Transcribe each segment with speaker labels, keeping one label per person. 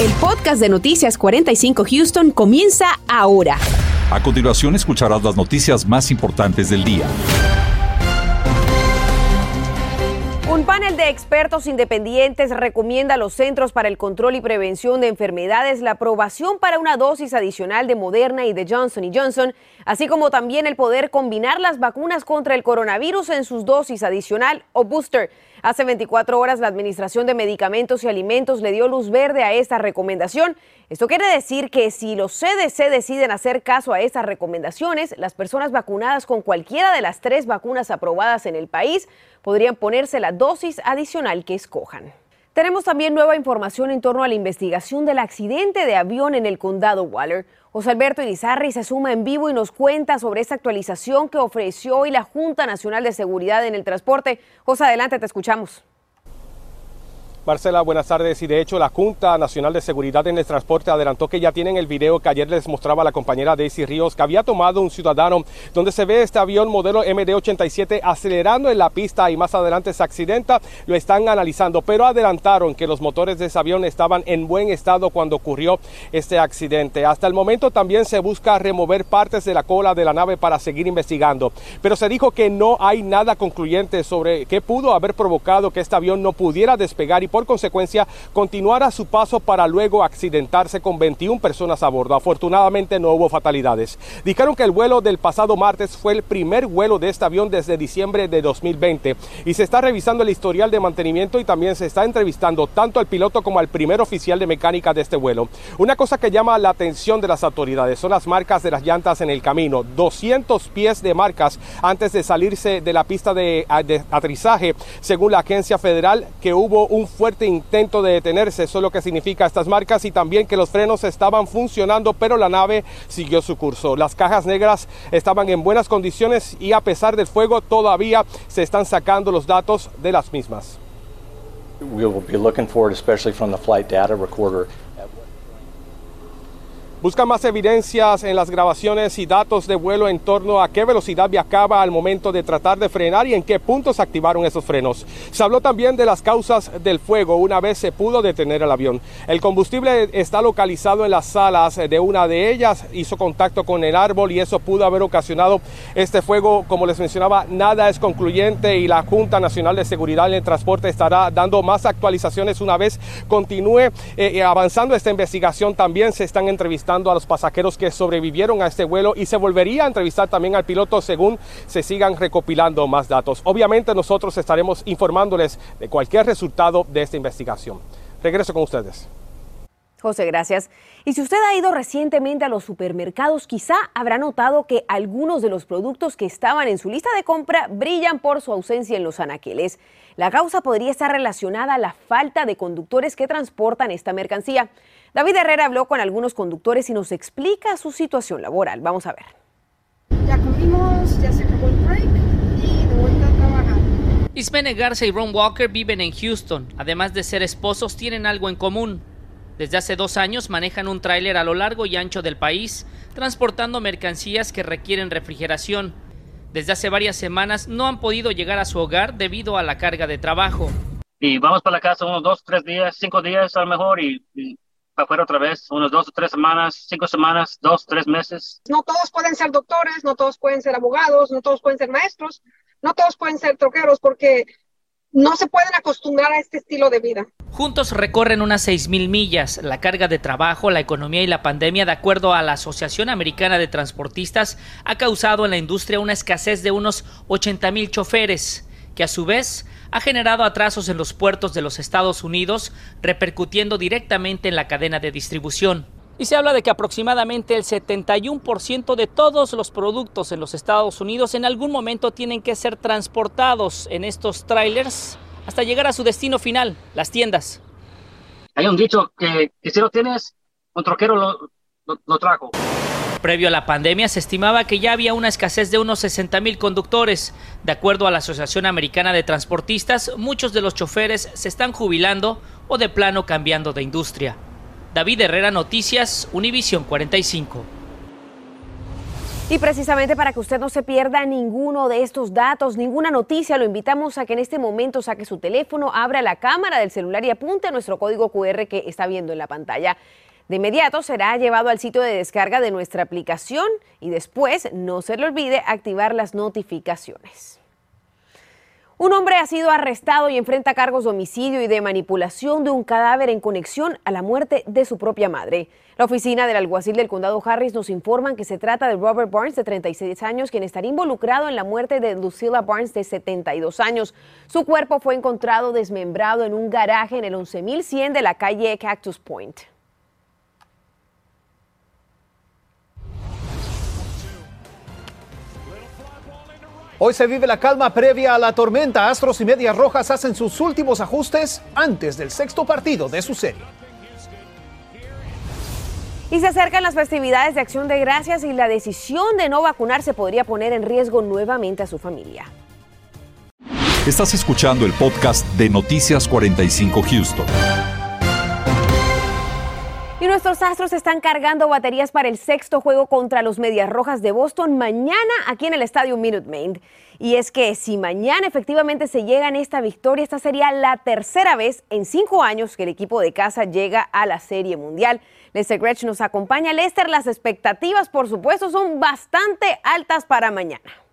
Speaker 1: El podcast de Noticias 45 Houston comienza ahora.
Speaker 2: A continuación escucharás las noticias más importantes del día.
Speaker 1: Un panel de expertos independientes recomienda a los Centros para el Control y Prevención de Enfermedades la aprobación para una dosis adicional de Moderna y de Johnson Johnson, así como también el poder combinar las vacunas contra el coronavirus en sus dosis adicional o booster. Hace 24 horas la Administración de Medicamentos y Alimentos le dio luz verde a esta recomendación. Esto quiere decir que si los CDC deciden hacer caso a estas recomendaciones, las personas vacunadas con cualquiera de las tres vacunas aprobadas en el país podrían ponerse la dosis adicional que escojan. Tenemos también nueva información en torno a la investigación del accidente de avión en el condado Waller. José Alberto Irizarri se suma en vivo y nos cuenta sobre esta actualización que ofreció hoy la Junta Nacional de Seguridad en el Transporte. José, adelante, te escuchamos.
Speaker 3: Marcela, buenas tardes. Y de hecho, la Junta Nacional de Seguridad en el Transporte adelantó que ya tienen el video que ayer les mostraba la compañera Daisy Ríos, que había tomado un ciudadano, donde se ve este avión modelo MD-87 acelerando en la pista y más adelante se accidenta. Lo están analizando, pero adelantaron que los motores de ese avión estaban en buen estado cuando ocurrió este accidente. Hasta el momento también se busca remover partes de la cola de la nave para seguir investigando, pero se dijo que no hay nada concluyente sobre qué pudo haber provocado que este avión no pudiera despegar y por consecuencia continuara su paso para luego accidentarse con 21 personas a bordo. Afortunadamente no hubo fatalidades. Dijeron que el vuelo del pasado martes fue el primer vuelo de este avión desde diciembre de 2020 y se está revisando el historial de mantenimiento y también se está entrevistando tanto al piloto como al primer oficial de mecánica de este vuelo. Una cosa que llama la atención de las autoridades son las marcas de las llantas en el camino. 200 pies de marcas antes de salirse de la pista de, de aterrizaje, según la agencia federal, que hubo un fuerte intento de detenerse, eso es lo que significa estas marcas y también que los frenos estaban funcionando, pero la nave siguió su curso. Las cajas negras estaban en buenas condiciones y a pesar del fuego todavía se están sacando los datos de las mismas.
Speaker 4: We will be looking especially from the flight data recorder.
Speaker 3: Busca más evidencias en las grabaciones y datos de vuelo en torno a qué velocidad viajaba al momento de tratar de frenar y en qué puntos activaron esos frenos. Se habló también de las causas del fuego una vez se pudo detener el avión. El combustible está localizado en las salas de una de ellas, hizo contacto con el árbol y eso pudo haber ocasionado este fuego. Como les mencionaba, nada es concluyente y la Junta Nacional de Seguridad en el Transporte estará dando más actualizaciones una vez continúe eh, avanzando esta investigación. También se están entrevistando a los pasajeros que sobrevivieron a este vuelo y se volvería a entrevistar también al piloto según se sigan recopilando más datos. Obviamente nosotros estaremos informándoles de cualquier resultado de esta investigación. Regreso con ustedes.
Speaker 1: José, gracias. Y si usted ha ido recientemente a los supermercados, quizá habrá notado que algunos de los productos que estaban en su lista de compra brillan por su ausencia en los anaqueles. La causa podría estar relacionada a la falta de conductores que transportan esta mercancía. David Herrera habló con algunos conductores y nos explica su situación laboral. Vamos a ver.
Speaker 5: Ya comimos, ya se acabó el break y de vuelta a trabajar.
Speaker 6: Ismene Garza y Ron Walker viven en Houston. Además de ser esposos, tienen algo en común. Desde hace dos años manejan un tráiler a lo largo y ancho del país, transportando mercancías que requieren refrigeración. Desde hace varias semanas no han podido llegar a su hogar debido a la carga de trabajo.
Speaker 7: Y vamos para la casa unos dos, tres días, cinco días a lo mejor y, y para afuera otra vez, unos dos o tres semanas, cinco semanas, dos, tres meses.
Speaker 5: No todos pueden ser doctores, no todos pueden ser abogados, no todos pueden ser maestros, no todos pueden ser troqueros porque no se pueden acostumbrar a este estilo de vida.
Speaker 6: Juntos recorren unas 6.000 millas. La carga de trabajo, la economía y la pandemia, de acuerdo a la Asociación Americana de Transportistas, ha causado en la industria una escasez de unos 80.000 choferes, que a su vez ha generado atrasos en los puertos de los Estados Unidos, repercutiendo directamente en la cadena de distribución. Y se habla de que aproximadamente el 71% de todos los productos en los Estados Unidos en algún momento tienen que ser transportados en estos trailers hasta llegar a su destino final, las tiendas.
Speaker 7: Hay un dicho que, que si lo tienes, un troquero lo, lo, lo trajo.
Speaker 6: Previo a la pandemia se estimaba que ya había una escasez de unos 60 mil conductores. De acuerdo a la Asociación Americana de Transportistas, muchos de los choferes se están jubilando o de plano cambiando de industria. David Herrera Noticias, Univisión 45.
Speaker 1: Y precisamente para que usted no se pierda ninguno de estos datos, ninguna noticia, lo invitamos a que en este momento saque su teléfono, abra la cámara del celular y apunte nuestro código QR que está viendo en la pantalla. De inmediato será llevado al sitio de descarga de nuestra aplicación y después no se le olvide activar las notificaciones. Un hombre ha sido arrestado y enfrenta cargos de homicidio y de manipulación de un cadáver en conexión a la muerte de su propia madre. La oficina del alguacil del condado Harris nos informan que se trata de Robert Barnes, de 36 años, quien estaría involucrado en la muerte de Lucilla Barnes, de 72 años. Su cuerpo fue encontrado desmembrado en un garaje en el 11100 de la calle Cactus Point.
Speaker 8: Hoy se vive la calma previa a la tormenta. Astros y Medias Rojas hacen sus últimos ajustes antes del sexto partido de su serie.
Speaker 1: Y se acercan las festividades de Acción de Gracias y la decisión de no vacunarse podría poner en riesgo nuevamente a su familia.
Speaker 2: Estás escuchando el podcast de Noticias 45 Houston.
Speaker 1: Y nuestros astros están cargando baterías para el sexto juego contra los Medias Rojas de Boston mañana aquí en el estadio Minute Maid. Y es que si mañana efectivamente se llega en esta victoria, esta sería la tercera vez en cinco años que el equipo de casa llega a la Serie Mundial. Lester Gretsch nos acompaña. Lester, las expectativas, por supuesto, son bastante altas para mañana.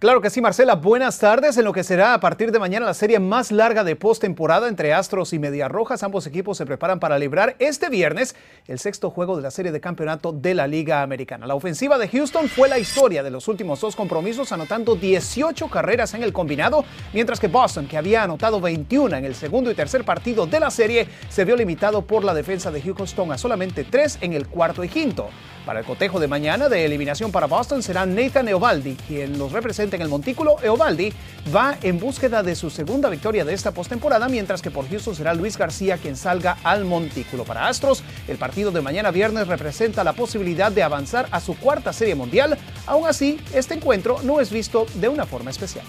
Speaker 8: Claro que sí, Marcela. Buenas tardes. En lo que será a partir de mañana la serie más larga de postemporada entre Astros y Medias Rojas. Ambos equipos se preparan para librar este viernes el sexto juego de la serie de campeonato de la Liga Americana. La ofensiva de Houston fue la historia de los últimos dos compromisos, anotando 18 carreras en el combinado, mientras que Boston, que había anotado 21 en el segundo y tercer partido de la serie, se vio limitado por la defensa de Houston a solamente tres en el cuarto y quinto. Para el cotejo de mañana de eliminación para Boston será Nathan Eovaldi, quien los representa en el montículo. Eovaldi va en búsqueda de su segunda victoria de esta postemporada, mientras que por Houston será Luis García quien salga al montículo. Para Astros, el partido de mañana viernes representa la posibilidad de avanzar a su cuarta serie mundial. Aún así, este encuentro no es visto de una forma especial.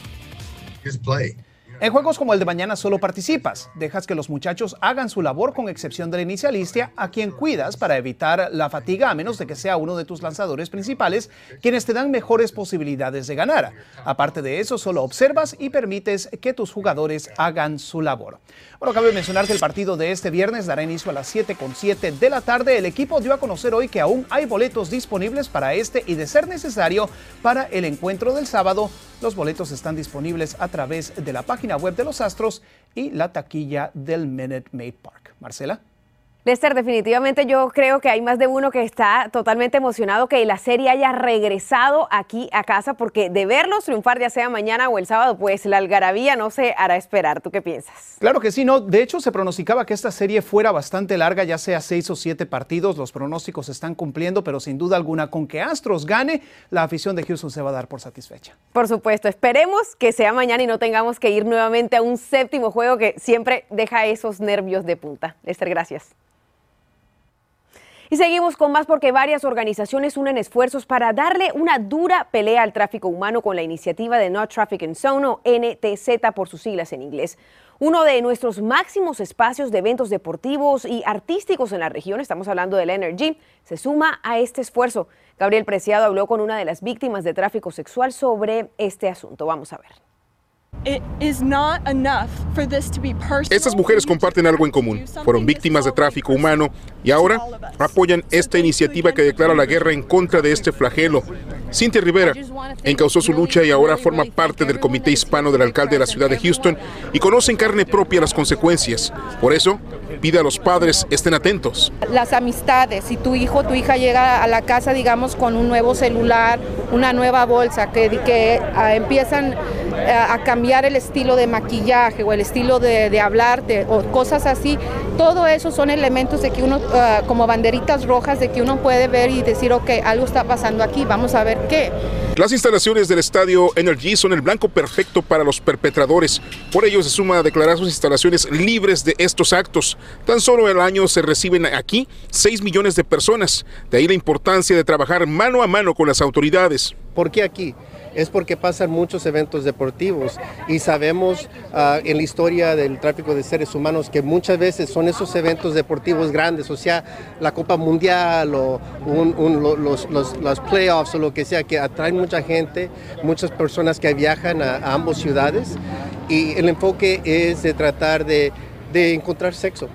Speaker 8: En juegos como el de mañana solo participas, dejas que los muchachos hagan su labor con excepción del inicialista, a quien cuidas para evitar la fatiga a menos de que sea uno de tus lanzadores principales quienes te dan mejores posibilidades de ganar. Aparte de eso, solo observas y permites que tus jugadores hagan su labor. Bueno, cabe mencionar que el partido de este viernes dará inicio a las 7.7 de la tarde. El equipo dio a conocer hoy que aún hay boletos disponibles para este y de ser necesario para el encuentro del sábado. Los boletos están disponibles a través de la página web de los Astros y la taquilla del Minute Maid Park. Marcela.
Speaker 1: Lester, definitivamente yo creo que hay más de uno que está totalmente emocionado que la serie haya regresado aquí a casa porque de verlos triunfar ya sea mañana o el sábado, pues la algarabía no se hará esperar. ¿Tú qué piensas?
Speaker 8: Claro que sí, no. De hecho, se pronosticaba que esta serie fuera bastante larga, ya sea seis o siete partidos. Los pronósticos se están cumpliendo, pero sin duda alguna, con que Astros gane, la afición de Houston se va a dar por satisfecha.
Speaker 1: Por supuesto, esperemos que sea mañana y no tengamos que ir nuevamente a un séptimo juego que siempre deja esos nervios de punta. Lester, gracias. Y seguimos con más porque varias organizaciones unen esfuerzos para darle una dura pelea al tráfico humano con la iniciativa de No Traffic in Zone o NTZ por sus siglas en inglés. Uno de nuestros máximos espacios de eventos deportivos y artísticos en la región, estamos hablando del Energy, se suma a este esfuerzo. Gabriel Preciado habló con una de las víctimas de tráfico sexual sobre este asunto. Vamos a ver.
Speaker 9: Estas mujeres comparten algo en común. Fueron víctimas de tráfico humano y ahora apoyan esta iniciativa que declara la guerra en contra de este flagelo. Cintia Rivera encausó su lucha y ahora forma parte del comité hispano del alcalde de la ciudad de Houston y conoce en carne propia las consecuencias. Por eso, pide a los padres estén atentos.
Speaker 10: Las amistades, si tu hijo o tu hija llega a la casa, digamos, con un nuevo celular, una nueva bolsa, que, que uh, empiezan uh, a cambiar el estilo de maquillaje o el estilo de, de hablarte o cosas así, todo eso son elementos de que uno, uh, como banderitas rojas, de que uno puede ver y decir, ok, algo está pasando aquí, vamos a ver qué.
Speaker 9: Las instalaciones del estadio Energy son el blanco perfecto para los perpetradores. Por ello se suma a declarar sus instalaciones libres de estos actos. Tan solo el año se reciben aquí 6 millones de personas. De ahí la importancia de trabajar mano a mano con las autoridades.
Speaker 11: ¿Por qué aquí? es porque pasan muchos eventos deportivos y sabemos ah, en la historia del tráfico de seres humanos que muchas veces son esos eventos deportivos grandes, o sea, la Copa Mundial o los, los, playoffs o lo que sea, que atraen mucha gente, muchas personas que viajan a, a ambas ciudades y el enfoque es de tratar de de encontrar sexo.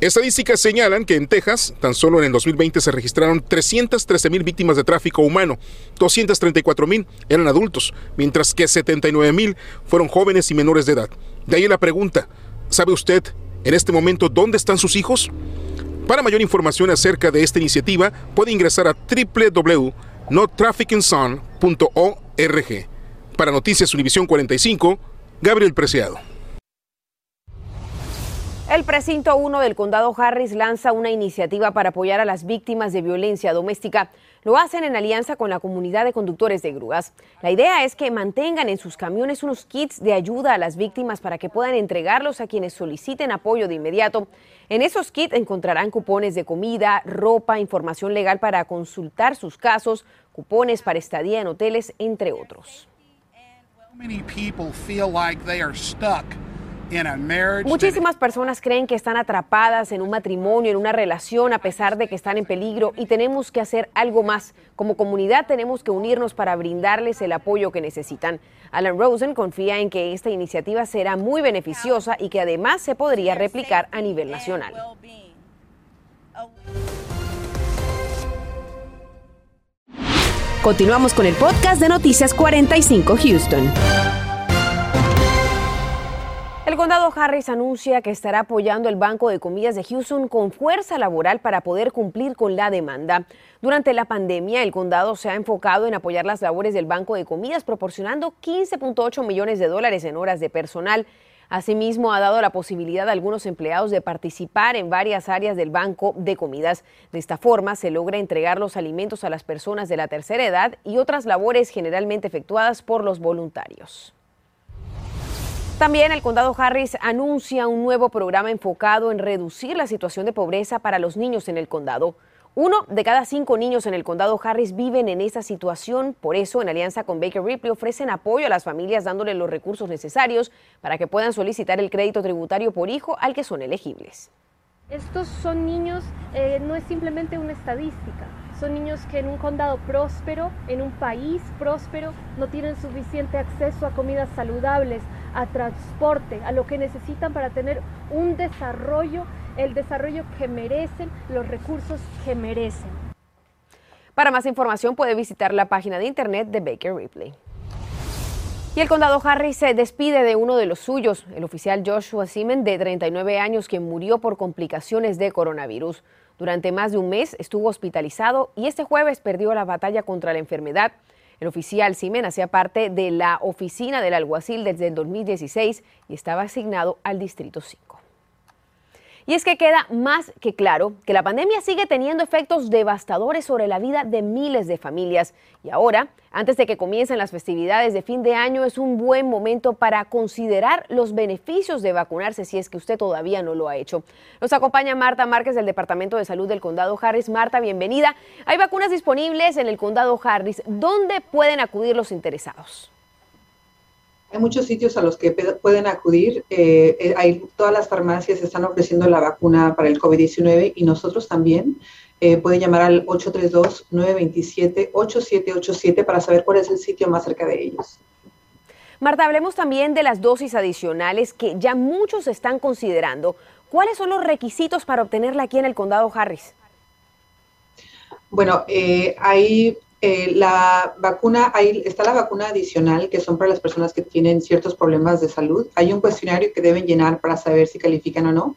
Speaker 9: Estadísticas señalan que en Texas, tan solo en el 2020 se registraron 313 mil víctimas de tráfico humano, 234 mil eran adultos, mientras que 79 mil fueron jóvenes y menores de edad. De ahí la pregunta, ¿sabe usted en este momento dónde están sus hijos? Para mayor información acerca de esta iniciativa, puede ingresar a www.notrafficandson.org. Para Noticias Univisión 45, Gabriel Preciado.
Speaker 1: El precinto 1 del condado Harris lanza una iniciativa para apoyar a las víctimas de violencia doméstica. Lo hacen en alianza con la comunidad de conductores de grúas. La idea es que mantengan en sus camiones unos kits de ayuda a las víctimas para que puedan entregarlos a quienes soliciten apoyo de inmediato. En esos kits encontrarán cupones de comida, ropa, información legal para consultar sus casos, cupones para estadía en hoteles, entre otros. Muchísimas personas creen que están atrapadas en un matrimonio, en una relación, a pesar de que están en peligro y tenemos que hacer algo más. Como comunidad tenemos que unirnos para brindarles el apoyo que necesitan. Alan Rosen confía en que esta iniciativa será muy beneficiosa y que además se podría replicar a nivel nacional.
Speaker 12: Continuamos con el podcast de Noticias 45 Houston.
Speaker 1: Condado Harris anuncia que estará apoyando el Banco de Comidas de Houston con fuerza laboral para poder cumplir con la demanda. Durante la pandemia, el condado se ha enfocado en apoyar las labores del Banco de Comidas, proporcionando 15.8 millones de dólares en horas de personal. Asimismo, ha dado la posibilidad a algunos empleados de participar en varias áreas del banco de comidas. De esta forma, se logra entregar los alimentos a las personas de la tercera edad y otras labores generalmente efectuadas por los voluntarios. También el condado Harris anuncia un nuevo programa enfocado en reducir la situación de pobreza para los niños en el condado. Uno de cada cinco niños en el condado Harris viven en esta situación. Por eso, en alianza con Baker Ripley, ofrecen apoyo a las familias dándoles los recursos necesarios para que puedan solicitar el crédito tributario por hijo al que son elegibles.
Speaker 13: Estos son niños, eh, no es simplemente una estadística son niños que en un condado próspero, en un país próspero, no tienen suficiente acceso a comidas saludables, a transporte, a lo que necesitan para tener un desarrollo, el desarrollo que merecen, los recursos que merecen.
Speaker 1: Para más información puede visitar la página de internet de Baker Ripley. Y el condado Harris se despide de uno de los suyos, el oficial Joshua Seaman, de 39 años, que murió por complicaciones de coronavirus. Durante más de un mes estuvo hospitalizado y este jueves perdió la batalla contra la enfermedad. El oficial Simen hacía parte de la oficina del alguacil desde el 2016 y estaba asignado al Distrito 5. Y es que queda más que claro que la pandemia sigue teniendo efectos devastadores sobre la vida de miles de familias. Y ahora, antes de que comiencen las festividades de fin de año, es un buen momento para considerar los beneficios de vacunarse si es que usted todavía no lo ha hecho. Nos acompaña Marta Márquez del Departamento de Salud del Condado Harris. Marta, bienvenida. Hay vacunas disponibles en el Condado Harris. ¿Dónde pueden acudir los interesados?
Speaker 14: Hay muchos sitios a los que pueden acudir. Eh, eh, hay, todas las farmacias están ofreciendo la vacuna para el COVID-19 y nosotros también. Eh, pueden llamar al 832-927-8787 para saber cuál es el sitio más cerca de ellos.
Speaker 1: Marta, hablemos también de las dosis adicionales que ya muchos están considerando. ¿Cuáles son los requisitos para obtenerla aquí en el condado Harris?
Speaker 14: Bueno, hay eh, la vacuna, ahí está la vacuna adicional, que son para las personas que tienen ciertos problemas de salud. Hay un cuestionario que deben llenar para saber si califican o no.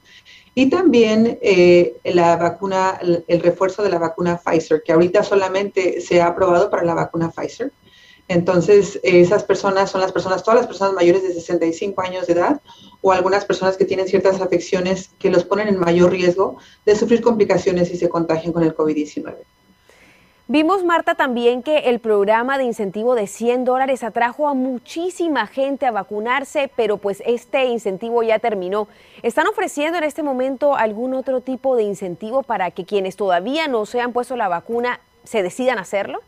Speaker 14: Y también eh, la vacuna, el, refuerzo de la vacuna Pfizer, que ahorita solamente se ha aprobado para la vacuna Pfizer. Entonces, esas personas son las personas, todas las personas mayores de 65 años de edad o algunas personas que tienen ciertas afecciones que los ponen en mayor riesgo de sufrir complicaciones si se contagian con el COVID-19.
Speaker 1: Vimos, Marta, también que el programa de incentivo de 100 dólares atrajo a muchísima gente a vacunarse, pero pues este incentivo ya terminó. ¿Están ofreciendo en este momento algún otro tipo de incentivo para que quienes todavía no se han puesto la vacuna se decidan hacerlo?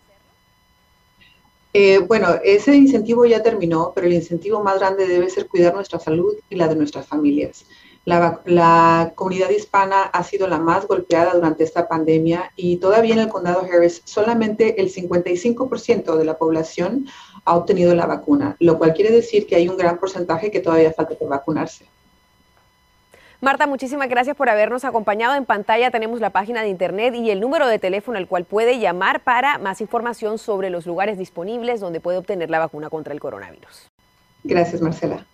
Speaker 14: Eh, bueno, ese incentivo ya terminó, pero el incentivo más grande debe ser cuidar nuestra salud y la de nuestras familias. La, la, comunidad hispana ha sido la más golpeada durante esta pandemia y todavía en el condado Harris solamente el 55% de la población ha obtenido la vacuna, lo cual quiere decir que hay un gran porcentaje que todavía falta por vacunarse.
Speaker 1: Marta, muchísimas gracias por habernos acompañado. En pantalla tenemos la página de internet y el número de teléfono al cual puede llamar para más información sobre los lugares disponibles donde puede obtener la vacuna contra el coronavirus.
Speaker 14: Gracias, Marcela.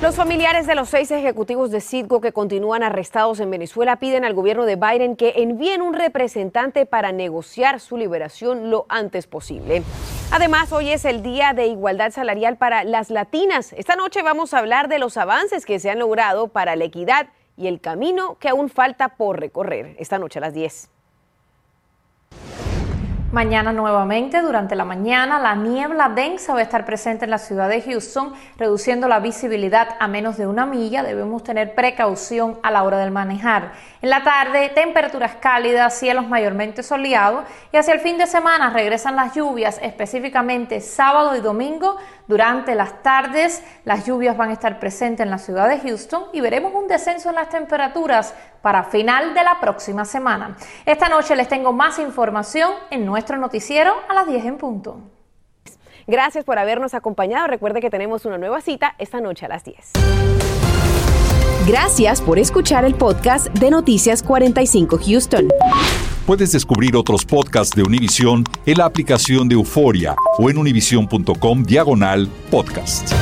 Speaker 1: Los familiares de los seis ejecutivos de Citgo que continúan arrestados en Venezuela piden al gobierno de Biden que envíen un representante para negociar su liberación lo antes posible. Además, hoy es el Día de Igualdad Salarial para las Latinas. Esta noche vamos a hablar de los avances que se han logrado para la equidad y el camino que aún falta por recorrer. Esta noche a las 10.
Speaker 15: Mañana nuevamente, durante la mañana, la niebla densa va a estar presente en la ciudad de Houston, reduciendo la visibilidad a menos de una milla. Debemos tener precaución a la hora del manejar. En la tarde, temperaturas cálidas, cielos mayormente soleados y hacia el fin de semana regresan las lluvias, específicamente sábado y domingo. Durante las tardes, las lluvias van a estar presentes en la ciudad de Houston y veremos un descenso en las temperaturas para final de la próxima semana. Esta noche les tengo más información en nuestro noticiero a las 10 en punto.
Speaker 1: Gracias por habernos acompañado. Recuerde que tenemos una nueva cita esta noche a las 10.
Speaker 12: Gracias por escuchar el podcast de Noticias 45 Houston.
Speaker 2: Puedes descubrir otros podcasts de Univision en la aplicación de Euforia o en univision.com diagonal podcast.